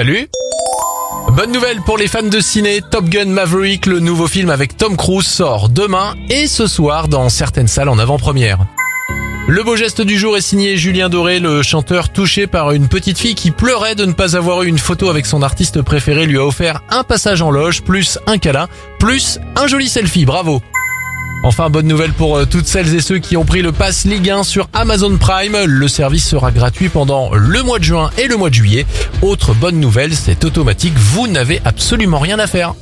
Salut. Bonne nouvelle pour les fans de ciné, Top Gun Maverick, le nouveau film avec Tom Cruise sort demain et ce soir dans certaines salles en avant-première. Le beau geste du jour est signé Julien Doré, le chanteur touché par une petite fille qui pleurait de ne pas avoir eu une photo avec son artiste préféré lui a offert un passage en loge, plus un câlin, plus un joli selfie, bravo Enfin, bonne nouvelle pour euh, toutes celles et ceux qui ont pris le pass Ligue 1 sur Amazon Prime. Le service sera gratuit pendant le mois de juin et le mois de juillet. Autre bonne nouvelle, c'est automatique, vous n'avez absolument rien à faire.